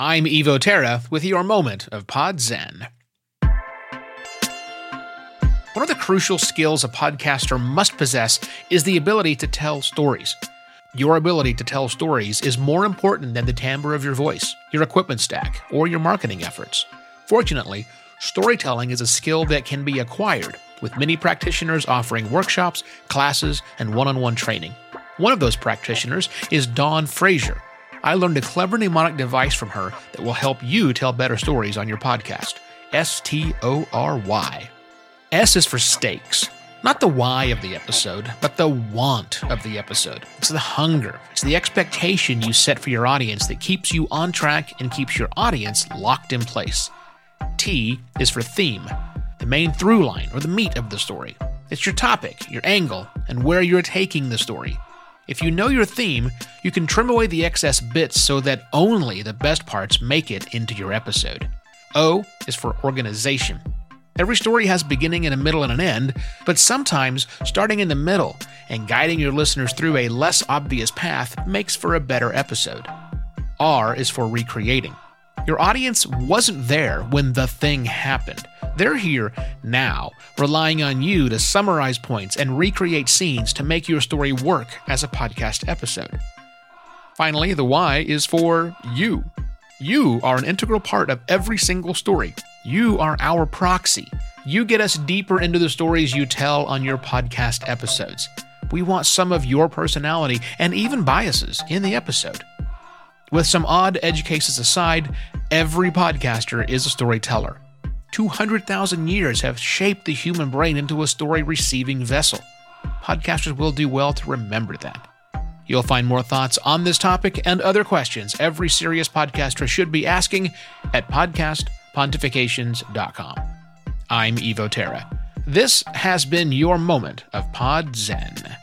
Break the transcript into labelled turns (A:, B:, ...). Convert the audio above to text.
A: I'm Evo Terra with your moment of Pod Zen. One of the crucial skills a podcaster must possess is the ability to tell stories. Your ability to tell stories is more important than the timbre of your voice, your equipment stack, or your marketing efforts. Fortunately, storytelling is a skill that can be acquired, with many practitioners offering workshops, classes, and one on one training. One of those practitioners is Dawn Fraser. I learned a clever mnemonic device from her that will help you tell better stories on your podcast. S T O R Y. S is for stakes. Not the why of the episode, but the want of the episode. It's the hunger, it's the expectation you set for your audience that keeps you on track and keeps your audience locked in place. T is for theme, the main through line or the meat of the story. It's your topic, your angle, and where you're taking the story. If you know your theme, you can trim away the excess bits so that only the best parts make it into your episode. O is for organization. Every story has a beginning and a middle and an end, but sometimes starting in the middle and guiding your listeners through a less obvious path makes for a better episode. R is for recreating. Your audience wasn't there when the thing happened. They're here now, relying on you to summarize points and recreate scenes to make your story work as a podcast episode. Finally, the Y is for you. You are an integral part of every single story. You are our proxy. You get us deeper into the stories you tell on your podcast episodes. We want some of your personality and even biases in the episode. With some odd edge cases aside, every podcaster is a storyteller. 200,000 years have shaped the human brain into a story receiving vessel. Podcasters will do well to remember that. You'll find more thoughts on this topic and other questions every serious podcaster should be asking at podcastpontifications.com. I'm Evo Terra. This has been your moment of Pod Zen.